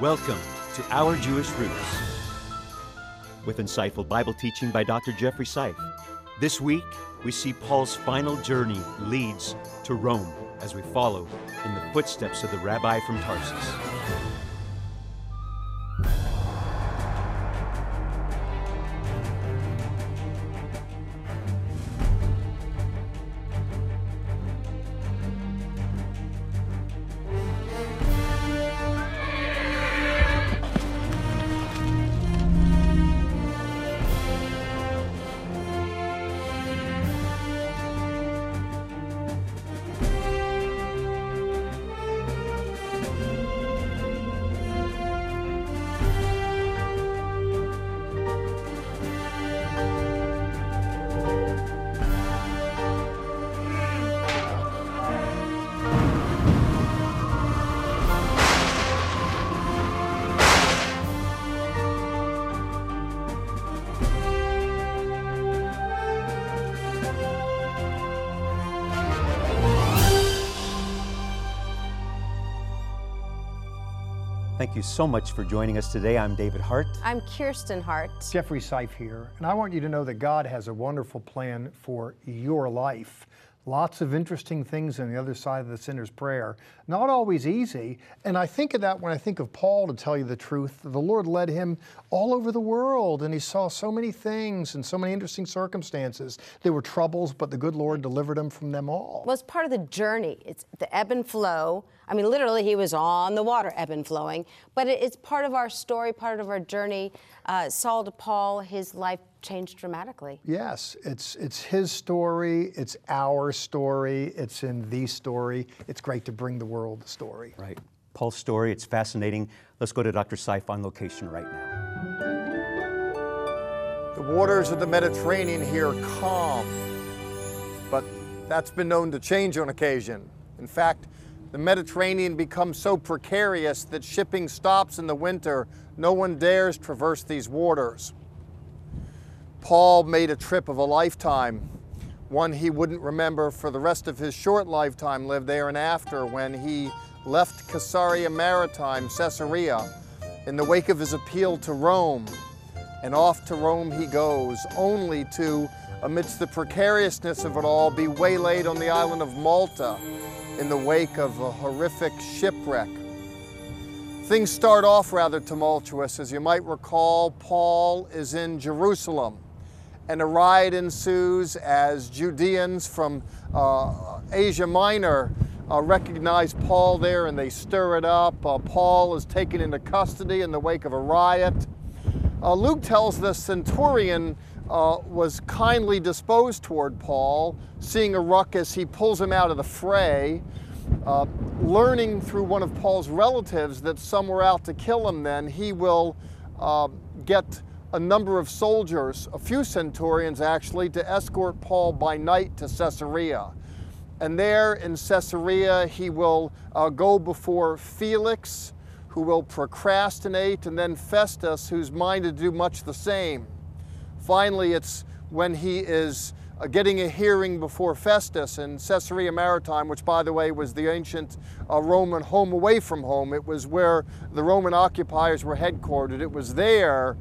Welcome to Our Jewish Roots with insightful Bible teaching by Dr. Jeffrey Seif. This week, we see Paul's final journey leads to Rome as we follow in the footsteps of the rabbi from Tarsus. Thank you so much for joining us today. I'm David Hart. I'm Kirsten Hart. Jeffrey Seif here, and I want you to know that God has a wonderful plan for your life. Lots of interesting things on the other side of the sinner's prayer. Not always easy. And I think of that when I think of Paul, to tell you the truth. The Lord led him all over the world, and he saw so many things and so many interesting circumstances. There were troubles, but the good Lord delivered him from them all. Well, it's part of the journey. It's the ebb and flow. I mean, literally, he was on the water, ebb and flowing. But it's part of our story, part of our journey. Uh, Saul to Paul, his life changed dramatically. Yes, it's it's his story, it's our story, it's in the story. It's great to bring the world the story. Right. Paul's story, it's fascinating. Let's go to Dr. Seif on location right now. The waters of the Mediterranean here calm, but that's been known to change on occasion. In fact, the Mediterranean becomes so precarious that shipping stops in the winter. No one dares traverse these waters. Paul made a trip of a lifetime, one he wouldn't remember for the rest of his short lifetime lived there and after when he left Caesarea Maritima, Caesarea, in the wake of his appeal to Rome. And off to Rome he goes, only to, amidst the precariousness of it all, be waylaid on the island of Malta in the wake of a horrific shipwreck. Things start off rather tumultuous. As you might recall, Paul is in Jerusalem and a riot ensues as Judeans from uh, Asia Minor uh, recognize Paul there and they stir it up. Uh, Paul is taken into custody in the wake of a riot. Uh, Luke tells the centurion uh, was kindly disposed toward Paul, seeing a ruckus, he pulls him out of the fray. Uh, learning through one of Paul's relatives that some were out to kill him, then he will get a number of soldiers, a few centurions actually, to escort Paul by night to Caesarea. And there in Caesarea, he will uh, go before Felix, who will procrastinate, and then Festus, who's minded to do much the same. Finally, it's when he is uh, getting a hearing before Festus in Caesarea Maritima, which, by the way, was the ancient uh, Roman home away from home. It was where the Roman occupiers were headquartered. It was there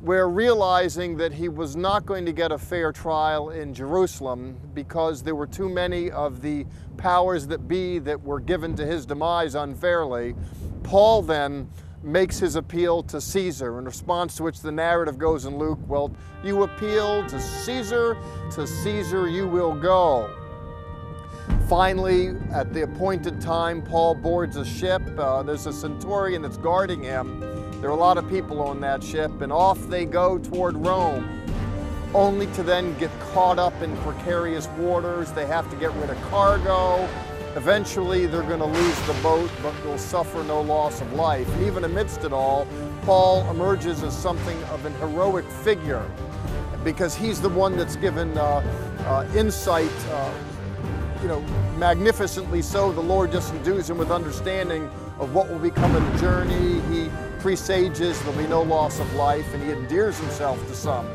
where realizing that he was not going to get a fair trial in Jerusalem because there were too many of the powers that be that were given to his demise unfairly, Paul then makes his appeal to Caesar, in response to which the narrative goes in Luke, well, you appeal to Caesar, to Caesar you will go. Finally, at the appointed time, Paul boards a ship. Uh, there's a centurion that's guarding him. There are a lot of people on that ship, and off they go toward Rome, only to then get caught up in precarious waters. They have to get rid of cargo. Eventually, they're going to lose the boat, but they'll suffer no loss of life. And even amidst it all, Paul emerges as something of an heroic figure because he's the one that's given uh, uh, insight, uh, you know, magnificently so. The Lord just endues him with understanding of what will become of the journey. He presages there'll be no loss of life, and he endears himself to some.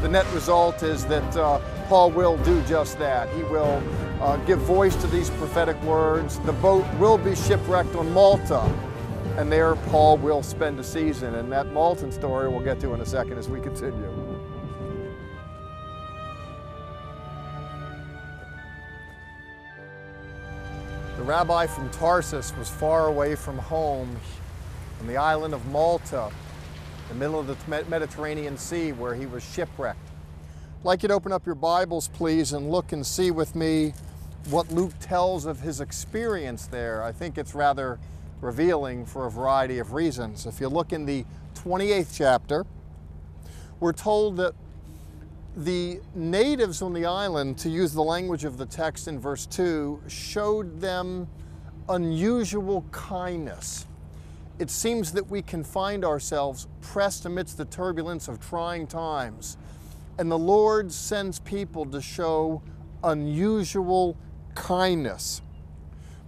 The net result is that uh, Paul will do just that. He will uh, give voice to these prophetic words. The boat will be shipwrecked on Malta, and there Paul will spend a season. And that Maltan story we'll get to in a second as we continue. The rabbi from Tarsus was far away from home on the island of Malta, the middle of the Mediterranean Sea, where he was shipwrecked. I'd like you to open up your Bibles, please, and look and see with me what Luke tells of his experience there. I think it's rather revealing for a variety of reasons. If you look in the 28th chapter, we're told that the natives on the island, to use the language of the text in verse 2, showed them unusual kindness. It seems that we can find ourselves pressed amidst the turbulence of trying times, and the Lord sends people to show unusual kindness.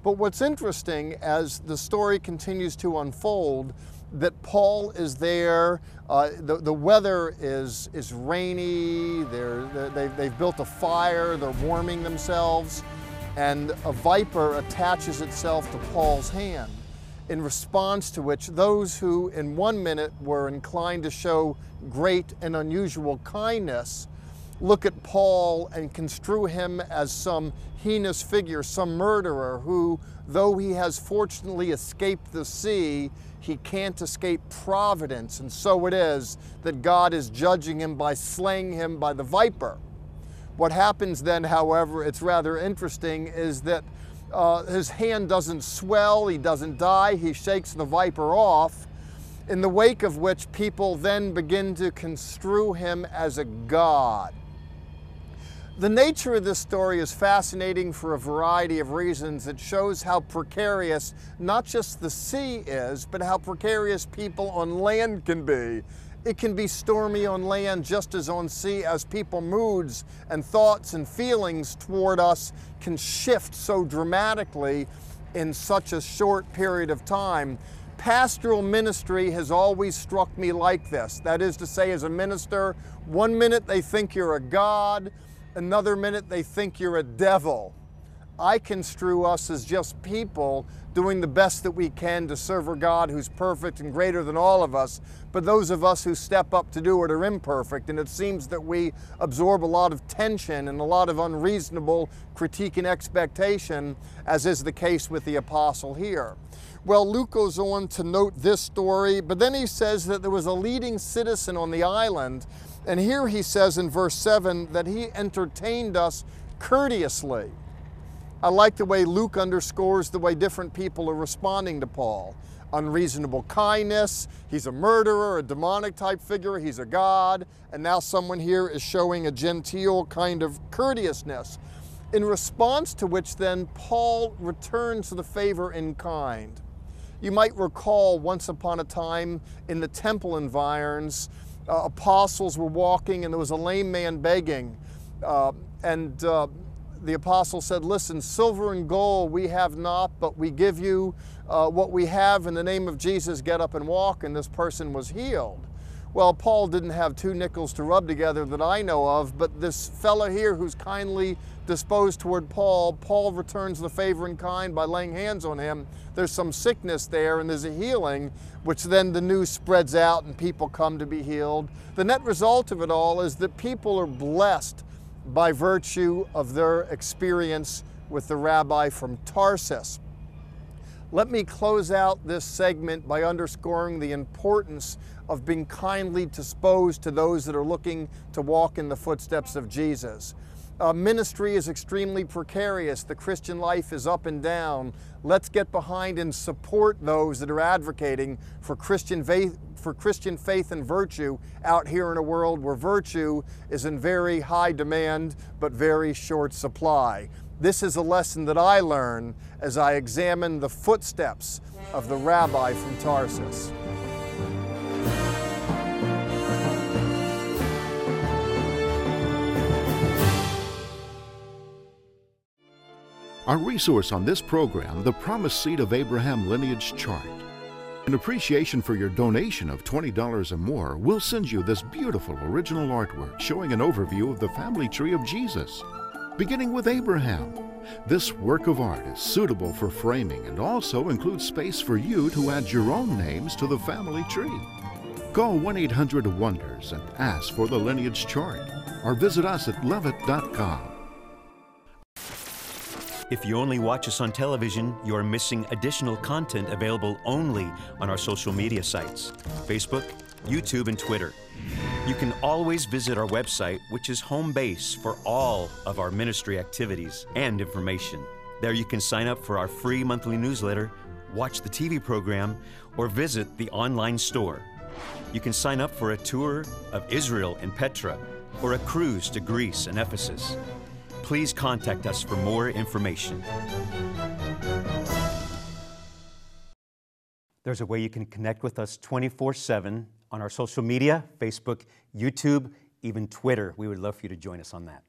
But what's interesting as the story continues to unfold, that Paul is there. Uh, the, the weather is, is rainy. They're, they've, they've built a fire. They're warming themselves. And a viper attaches itself to Paul's hand, in response to which those who in one minute were inclined to show great and unusual kindness look at Paul and construe him as some heinous figure, some murderer who, though he has fortunately escaped the sea, he can't escape providence. And so it is that God is judging him by slaying him by the viper. What happens then, however, it's rather interesting, is that uh, his hand doesn't swell, he doesn't die, he shakes the viper off, in the wake of which people then begin to construe him as a god. The nature of this story is fascinating for a variety of reasons. It shows how precarious not just the sea is, but how precarious people on land can be. It can be stormy on land just as on sea, as people moods and thoughts and feelings toward us can shift so dramatically in such a short period of time. Pastoral ministry has always struck me like this. That is to say, as a minister, one minute they think you're a God, another minute they think you're a devil. I construe us as just people doing the best that we can to serve a God who's perfect and greater than all of us, but those of us who step up to do it are imperfect, and it seems that we absorb a lot of tension and a lot of unreasonable critique and expectation, as is the case with the apostle here. Well, Luke goes on to note this story, but then he says that there was a leading citizen on the island and here he says in verse 7 that he entertained us courteously. I like the way Luke underscores the way different people are responding to Paul. Unreasonable kindness, he's a murderer, a demonic type figure, he's a god, and now someone here is showing a genteel kind of courteousness. In response to which, then, Paul returns the favor in kind. You might recall once upon a time in the temple environs, uh, apostles were walking and there was a lame man begging. Uh, and uh, the apostle said, Listen, silver and gold we have not, but we give you uh, what we have in the name of Jesus. Get up and walk. And this person was healed. Well, Paul didn't have two nickels to rub together that I know of, but this fellow here who's kindly disposed toward Paul, Paul returns the favor in kind by laying hands on him. There's some sickness there and there's a healing, which then the news spreads out and people come to be healed. The net result of it all is that people are blessed by virtue of their experience with the rabbi from Tarsus. Let me close out this segment by underscoring the importance of being kindly disposed to those that are looking to walk in the footsteps of Jesus. Uh, ministry is extremely precarious. The Christian life is up and down. Let's get behind and support those that are advocating for Christian faith, for Christian faith and virtue out here in a world where virtue is in very high demand but very short supply. This is a lesson that I learn as I examine the footsteps of the rabbi from Tarsus. Our resource on this program, the Promised Seed of Abraham Lineage Chart. In appreciation for your donation of $20 or more, we'll send you this beautiful original artwork showing an overview of the family tree of Jesus. beginning with Abraham. This work of art is suitable for framing and also includes space for you to add your own names to the family tree. Call 1 800 Wonders and ask for the lineage chart or visit us at levitt.com. If you only watch us on television, you are missing additional content available only on our social media sites Facebook, YouTube, and Twitter. You can always visit our website, which is home base for all of our ministry activities and information. There you can sign up for our free monthly newsletter, watch the TV program, or visit the online store. You can sign up for a tour of Israel and Petra or a cruise to Greece and Ephesus. Please contact us for more information. There's a way you can connect with us 24 7 on our social media Facebook, YouTube, even Twitter. We would love for you to join us on that.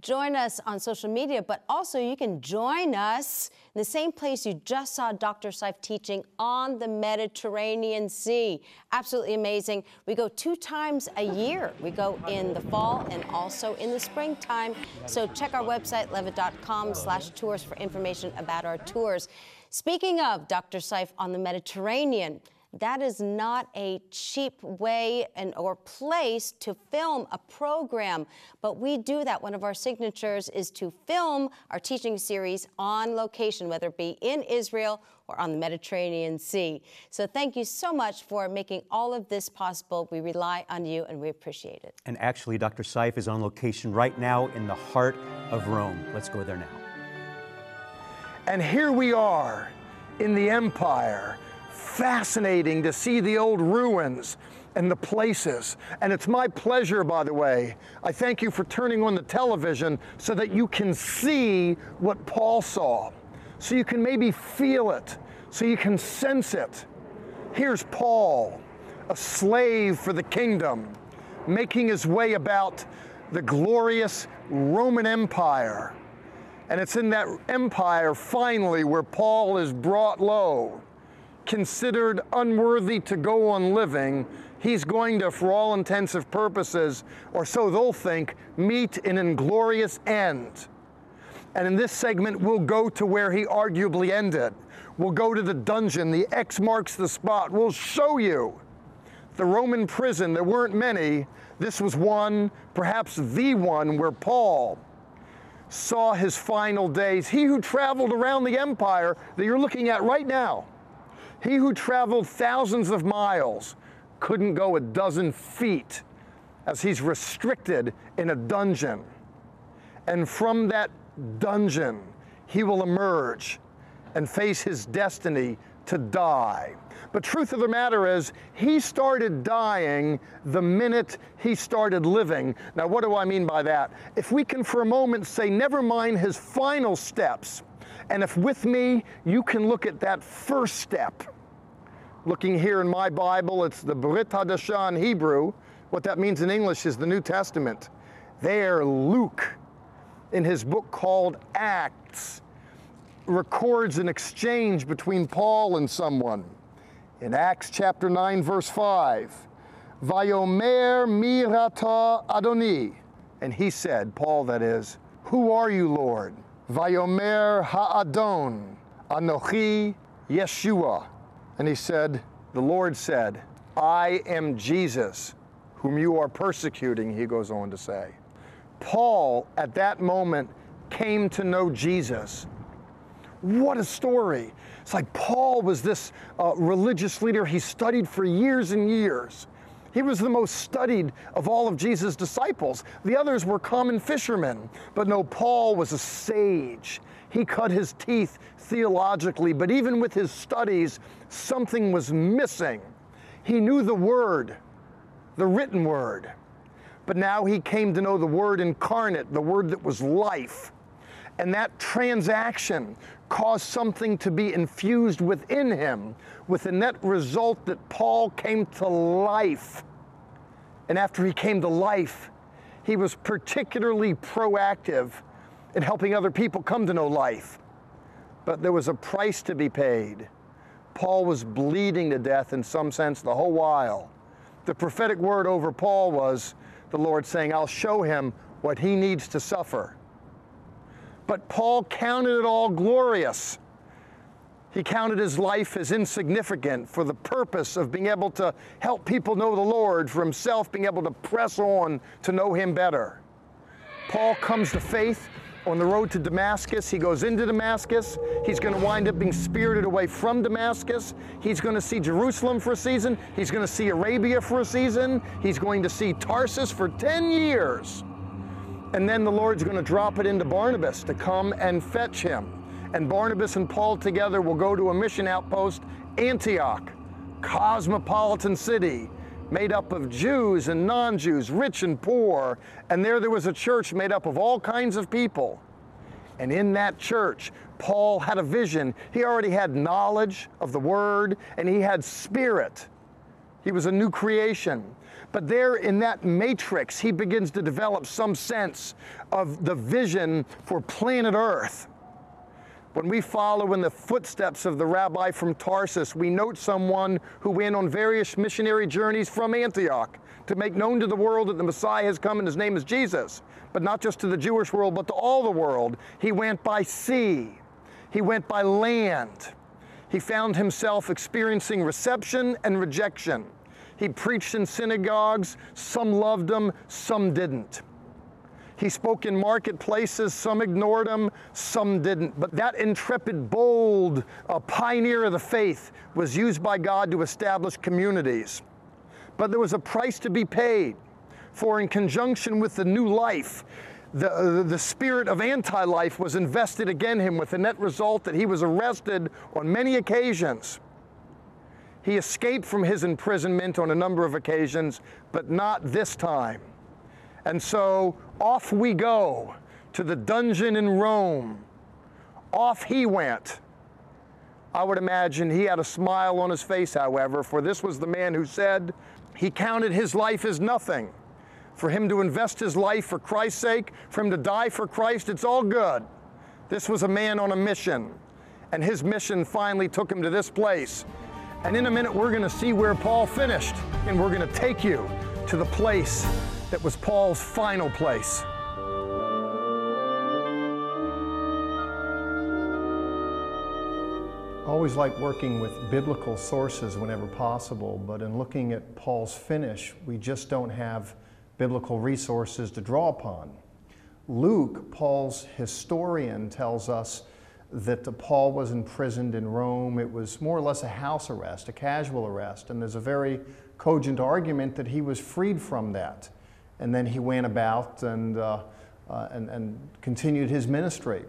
Join us on social media, but also you can join us in the same place you just saw Dr. Seif teaching on the Mediterranean Sea. Absolutely amazing. We go two times a year. We go in the fall and also in the springtime. So check our website, levitt.com slash tours for information about our tours. Speaking of Dr. Seif on the Mediterranean, that is not a cheap way and or place to film a program but we do that one of our signatures is to film our teaching series on location whether it be in israel or on the mediterranean sea so thank you so much for making all of this possible we rely on you and we appreciate it And actually, Dr. Seif is on location right now in the heart of Rome. Let's go there now. And here we are in the empire. Fascinating to see the old ruins and the places. And it's my pleasure, by the way. I thank you for turning on the television so that you can see what Paul saw, so you can maybe feel it, so you can sense it. Here's Paul, a slave for the kingdom, making his way about the glorious Roman Empire. And it's in that empire, finally, where Paul is brought low, considered unworthy to go on living. He's going to, for all intensive purposes, or so they'll think, meet an inglorious end. And in this segment, we'll go to where he arguably ended. We'll go to the dungeon. The X marks the spot. We'll show you the Roman prison. There weren't many. This was one, perhaps the one, where Paul saw his final days. He who traveled around the empire that you're looking at right now, he who traveled thousands of miles, couldn't go a dozen feet as he's restricted in a dungeon. And from that dungeon, he will emerge and face his destiny to die. But truth of the matter is, he started dying the minute he started living. Now, what do I mean by that? If we can for a moment say, never mind his final steps, and if with me you can look at that first step, looking here in my Bible, it's the Brit Hadashah in Hebrew. What that means in English is the New Testament. There, Luke, in his book called Acts, records an exchange between Paul and someone. In Acts chapter 9, verse 5, Vayomer mirata Adoni. And he said, Paul that is, Who are you, Lord? Vayomer ha'adon, Anochi Yeshua. And he said, The Lord said, I am Jesus, whom you are persecuting, he goes on to say. Paul, at that moment, came to know Jesus. What a story. It's like Paul was this uh, religious leader he studied for years and years. He was the most studied of all of Jesus' disciples. The others were common fishermen. But no, Paul was a sage. He cut his teeth theologically, but even with his studies, something was missing. He knew the Word, the written Word. But now he came to know the Word incarnate, the Word that was life. And that transaction caused something to be infused within him, with the net result that Paul came to life. And after he came to life, he was particularly proactive in helping other people come to know life. But there was a price to be paid. Paul was bleeding to death in some sense the whole while. The prophetic word over Paul was the Lord saying, I'll show him what he needs to suffer But Paul counted it all glorious. He counted his life as insignificant for the purpose of being able to help people know the Lord, for himself being able to press on to know him better. Paul comes to faith on the road to Damascus. He goes into Damascus. He's going to wind up being spirited away from Damascus. He's going to see Jerusalem for a season. He's going to see Arabia for a season. He's going to see Tarsus for 10 years. And then the Lord's going to drop it into Barnabas to come and fetch him. And Barnabas and Paul together will go to a mission outpost, Antioch, cosmopolitan city made up of Jews and non Jews, rich and poor. And there, there was a church made up of all kinds of people. And in that church, Paul had a vision. He already had knowledge of the Word, and he had spirit. He was a new creation. But there in that matrix, he begins to develop some sense of the vision for planet Earth. When we follow in the footsteps of the rabbi from Tarsus, we note someone who went on various missionary journeys from Antioch to make known to the world that the Messiah has come and his name is Jesus. But not just to the Jewish world, but to all the world. He went by sea, he went by land. He found himself experiencing reception and rejection. He preached in synagogues, some loved him, some didn't. He spoke in marketplaces. Some ignored him, some didn't. But that intrepid, bold uh, pioneer of the faith was used by God to establish communities. But there was a price to be paid, for in conjunction with the new life, the, uh, the spirit of anti life was invested again him, with the net result that he was arrested on many occasions. He escaped from his imprisonment on a number of occasions, but not this time. And so off we go to the dungeon in Rome. Off he went. I would imagine he had a smile on his face, however, for this was the man who said he counted his life as nothing. For him to invest his life for Christ's sake, for him to die for Christ, it's all good. This was a man on a mission, and his mission finally took him to this place. And in a minute, we're going to see where Paul finished, and we're going to take you to the place that was Paul's final place. always like working with biblical sources whenever possible, but in looking at Paul's finish, we just don't have biblical resources to draw upon. Luke, Paul's historian, tells us that Paul was imprisoned in Rome. It was more or less a house arrest, a casual arrest, and there's a very cogent argument that he was freed from that and then he went about and, uh, uh, and, and, continued his ministry.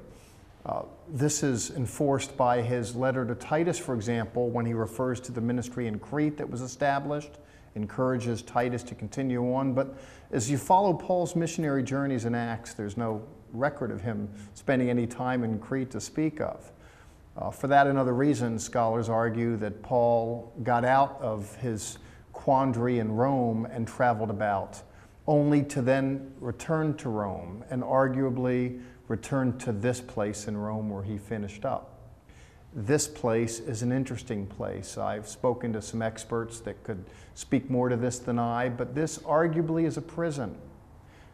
Uh, this is enforced by his letter to Titus, for example, when he refers to the ministry in Crete that was established, encourages Titus to continue on. But as you follow Paul's missionary journeys in Acts, there's no record of him spending any time in Crete to speak of. Uh, for that and other reasons, scholars argue that Paul got out of his quandary in Rome and traveled about only to then return to Rome and arguably return to this place in Rome where he finished up. This place is an interesting place. I've spoken to some experts that could speak more to this than I, but this arguably is a prison.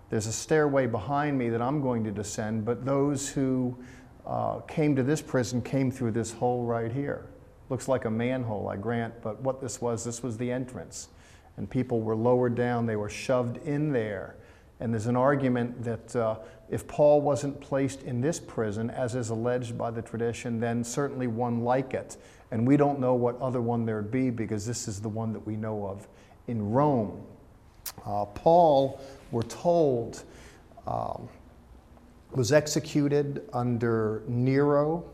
There's a stairway behind me that I'm going to descend, but those who uh, came to this prison came through this hole right here. Looks like a manhole, I grant, but what this was, this was the entrance and people were lowered down, they were shoved in there. And there's an argument that uh, if Paul wasn't placed in this prison, as is alleged by the tradition, then certainly one like it. And we don't know what other one there'd be because this is the one that we know of in Rome. Uh, Paul, we're told, um, was executed under Nero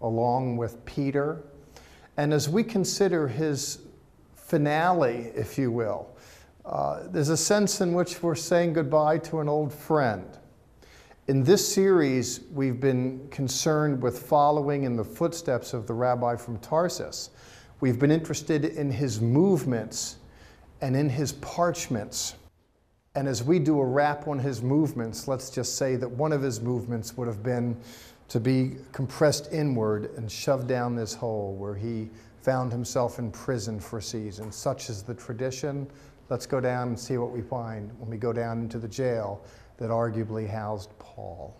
along with Peter. And as we consider his finale, if you will. Uh, there's a sense in which we're saying goodbye to an old friend. In this series, we've been concerned with following in the footsteps of the rabbi from Tarsus. We've been interested in his movements and in his parchments. And as we do a wrap on his movements, let's just say that one of his movements would have been to be compressed inward and shoved down this hole where he found himself in prison for a season. Such is the tradition. Let's go down and see what we find when we go down into the jail that arguably housed Paul.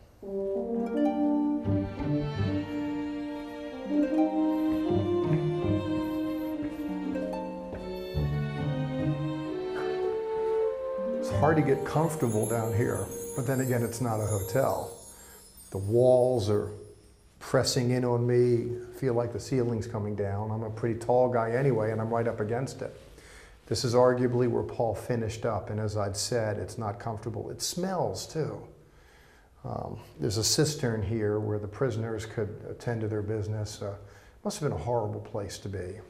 It's hard to get comfortable down here, but then again, it's not a hotel. The walls are pressing in on me, feel like the ceiling's coming down. I'm a pretty tall guy anyway, and I'm right up against it. This is arguably where Paul finished up, and as I'd said, it's not comfortable. It smells too. Um, there's a cistern here where the prisoners could attend to their business. Uh, must have been a horrible place to be.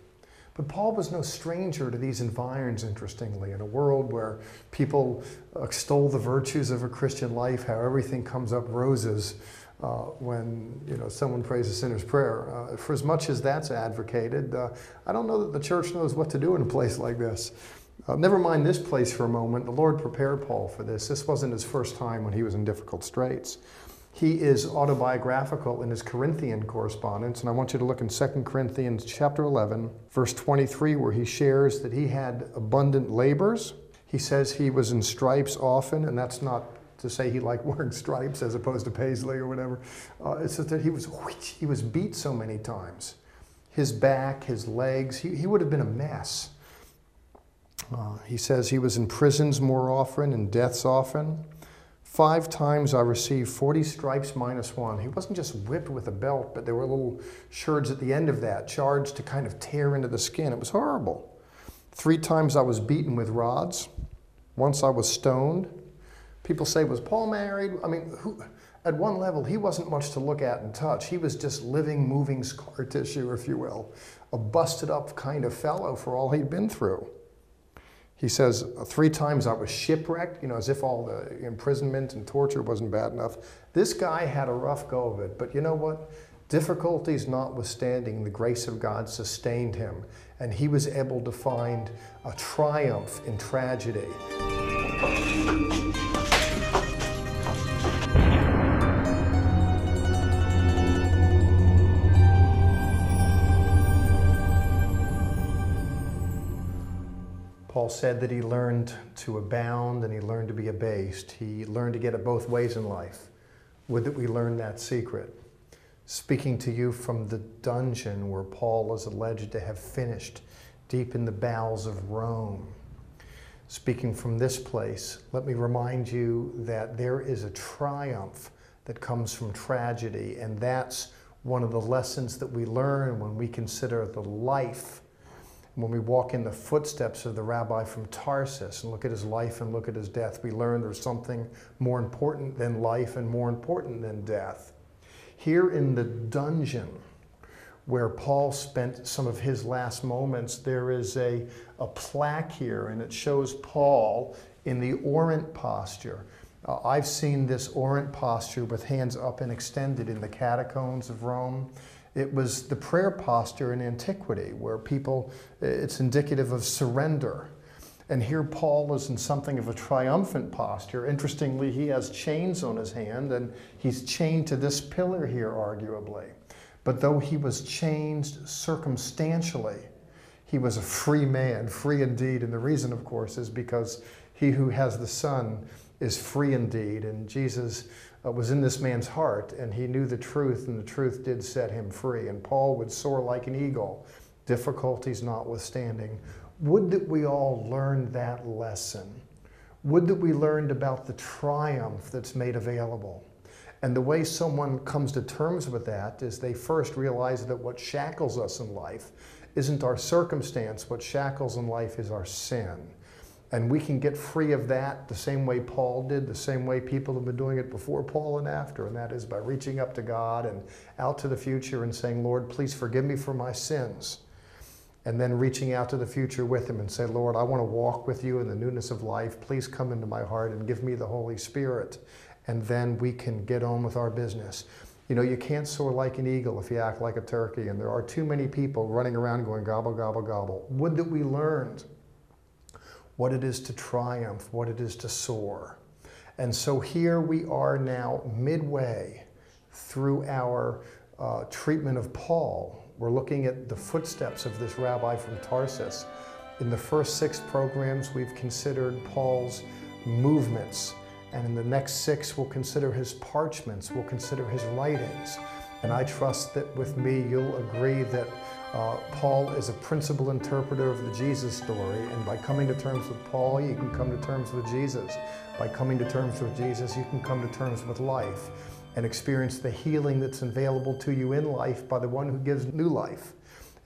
But Paul was no stranger to these environs, interestingly, in a world where people extol the virtues of a Christian life, how everything comes up roses uh, when you know someone prays a sinner's prayer. Uh, for as much as that's advocated, uh, I don't know that the church knows what to do in a place like this. Uh, never mind this place for a moment. The Lord prepared Paul for this. This wasn't his first time when he was in difficult straits. He is autobiographical in his Corinthian correspondence, and I want you to look in 2 Corinthians chapter 11, verse 23, where he shares that he had abundant labors. He says he was in stripes often, and that's not to say he liked wearing stripes as opposed to paisley or whatever. Uh, it's just that he was he was beat so many times. His back, his legs, he, he would have been a mess. Uh, he says he was in prisons more often and deaths often. Five times I received 40 stripes minus one. He wasn't just whipped with a belt, but there were little sherds at the end of that, charged to kind of tear into the skin. It was horrible. Three times I was beaten with rods. Once I was stoned. People say, was Paul married? I mean, who, at one level, he wasn't much to look at and touch. He was just living, moving scar tissue, if you will. A busted up kind of fellow for all he'd been through. He says, three times I was shipwrecked, you know, as if all the imprisonment and torture wasn't bad enough. This guy had a rough go of it, but you know what? Difficulties notwithstanding, the grace of God sustained him, and he was able to find a triumph in tragedy. Paul said that he learned to abound and he learned to be abased. He learned to get it both ways in life. Would that we learn that secret. Speaking to you from the dungeon where Paul is alleged to have finished deep in the bowels of Rome. Speaking from this place, let me remind you that there is a triumph that comes from tragedy, and that's one of the lessons that we learn when we consider the life when we walk in the footsteps of the rabbi from Tarsus and look at his life and look at his death, we learn there's something more important than life and more important than death. Here in the dungeon, where Paul spent some of his last moments, there is a, a plaque here, and it shows Paul in the orant posture. Uh, I've seen this orant posture with hands up and extended in the catacombs of Rome. It was the prayer posture in antiquity where people, it's indicative of surrender. And here Paul is in something of a triumphant posture. Interestingly, he has chains on his hand and he's chained to this pillar here, arguably. But though he was chained circumstantially, he was a free man, free indeed. And the reason, of course, is because he who has the Son is free indeed. And Jesus uh, was in this man's heart, and he knew the truth, and the truth did set him free. And Paul would soar like an eagle, difficulties notwithstanding. Would that we all learned that lesson. Would that we learned about the triumph that's made available. And the way someone comes to terms with that is they first realize that what shackles us in life isn't our circumstance, what shackles in life is our sin. And we can get free of that the same way Paul did, the same way people have been doing it before Paul and after, and that is by reaching up to God and out to the future and saying, Lord, please forgive me for my sins. And then reaching out to the future with Him and say, Lord, I want to walk with you in the newness of life. Please come into my heart and give me the Holy Spirit. And then we can get on with our business. You know, you can't soar like an eagle if you act like a turkey, and there are too many people running around going gobble, gobble, gobble. Would that we learned what it is to triumph, what it is to soar. And so here we are now midway through our uh, treatment of Paul. We're looking at the footsteps of this rabbi from Tarsus. In the first six programs, we've considered Paul's movements. And in the next six, we'll consider his parchments, we'll consider his writings. And I trust that with me, you'll agree that Uh, Paul is a principal interpreter of the Jesus story, and by coming to terms with Paul, you can come to terms with Jesus. By coming to terms with Jesus, you can come to terms with life and experience the healing that's available to you in life by the one who gives new life.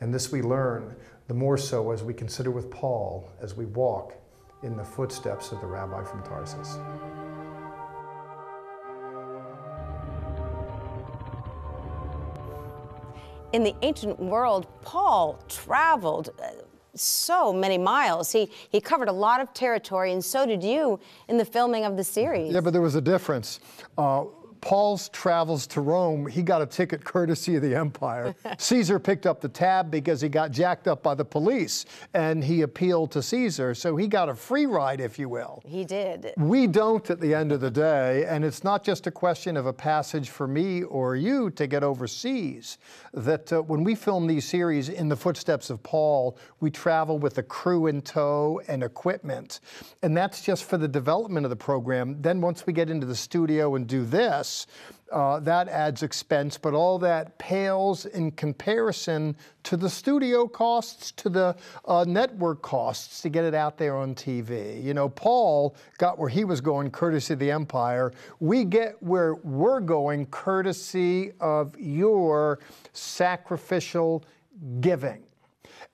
And this we learn the more so as we consider with Paul as we walk in the footsteps of the rabbi from Tarsus. In the ancient world, Paul traveled uh, so many miles. He, he covered a lot of territory, and so did you in the filming of the series. Yeah, but there was a difference. Uh, Paul's travels to Rome, he got a ticket courtesy of the empire. Caesar picked up the tab because he got jacked up by the police and he appealed to Caesar. So he got a free ride, if you will. He did. We don't at the end of the day. And it's not just a question of a passage for me or you to get overseas. That uh, when we film these series in the footsteps of Paul, we travel with a crew in tow and equipment. And that's just for the development of the program. Then once we get into the studio and do this, uh, that adds expense, but all that pales in comparison to the studio costs, to the uh, network costs to get it out there on TV. You know, Paul got where he was going courtesy of the Empire. We get where we're going courtesy of your sacrificial giving.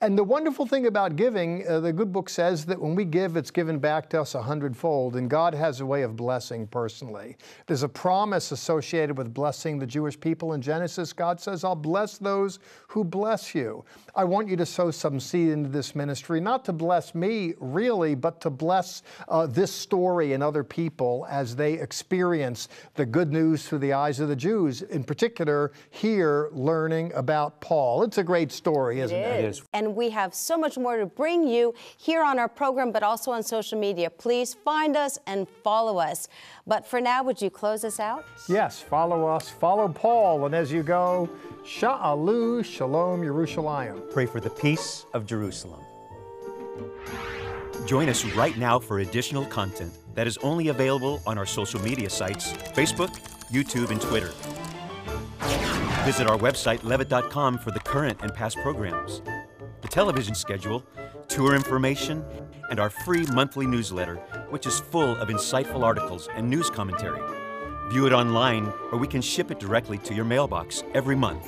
And the wonderful thing about giving, uh, the good book says that when we give, it's given back to us a hundredfold, and God has a way of blessing personally. There's a promise associated with blessing the Jewish people in Genesis. God says, I'll bless those who bless you. I want you to sow some seed into this ministry, not to bless me really, but to bless uh, this story and other people as they experience the good news through the eyes of the Jews, in particular, here learning about Paul. It's a great story, isn't it? It is. And we have so much more to bring you here on our program, but also on social media. Please find us and follow us. But for now, would you close us out? Yes, follow us, follow Paul, and as you go, Sha'alu Shalom Yerushalayim. Pray for the peace of Jerusalem. Join us right now for additional content that is only available on our social media sites Facebook, YouTube, and Twitter. Visit our website, levitt.com, for the current and past programs the television schedule, tour information, and our free monthly newsletter, which is full of insightful articles and news commentary. View it online, or we can ship it directly to your mailbox every month.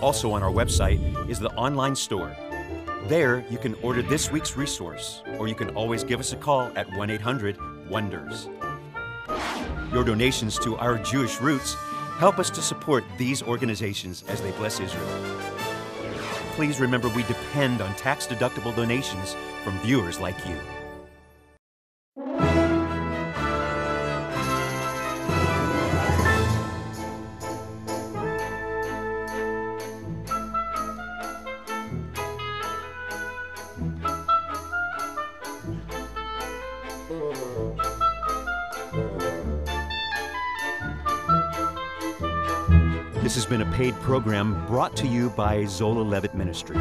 Also on our website is the online store. There, you can order this week's resource, or you can always give us a call at 1 800 WONDERS. Your donations to our Jewish roots help us to support these organizations as they bless Israel please remember we depend on tax deductible donations from viewers like you. Paid program brought to you by Zola Levitt Ministry.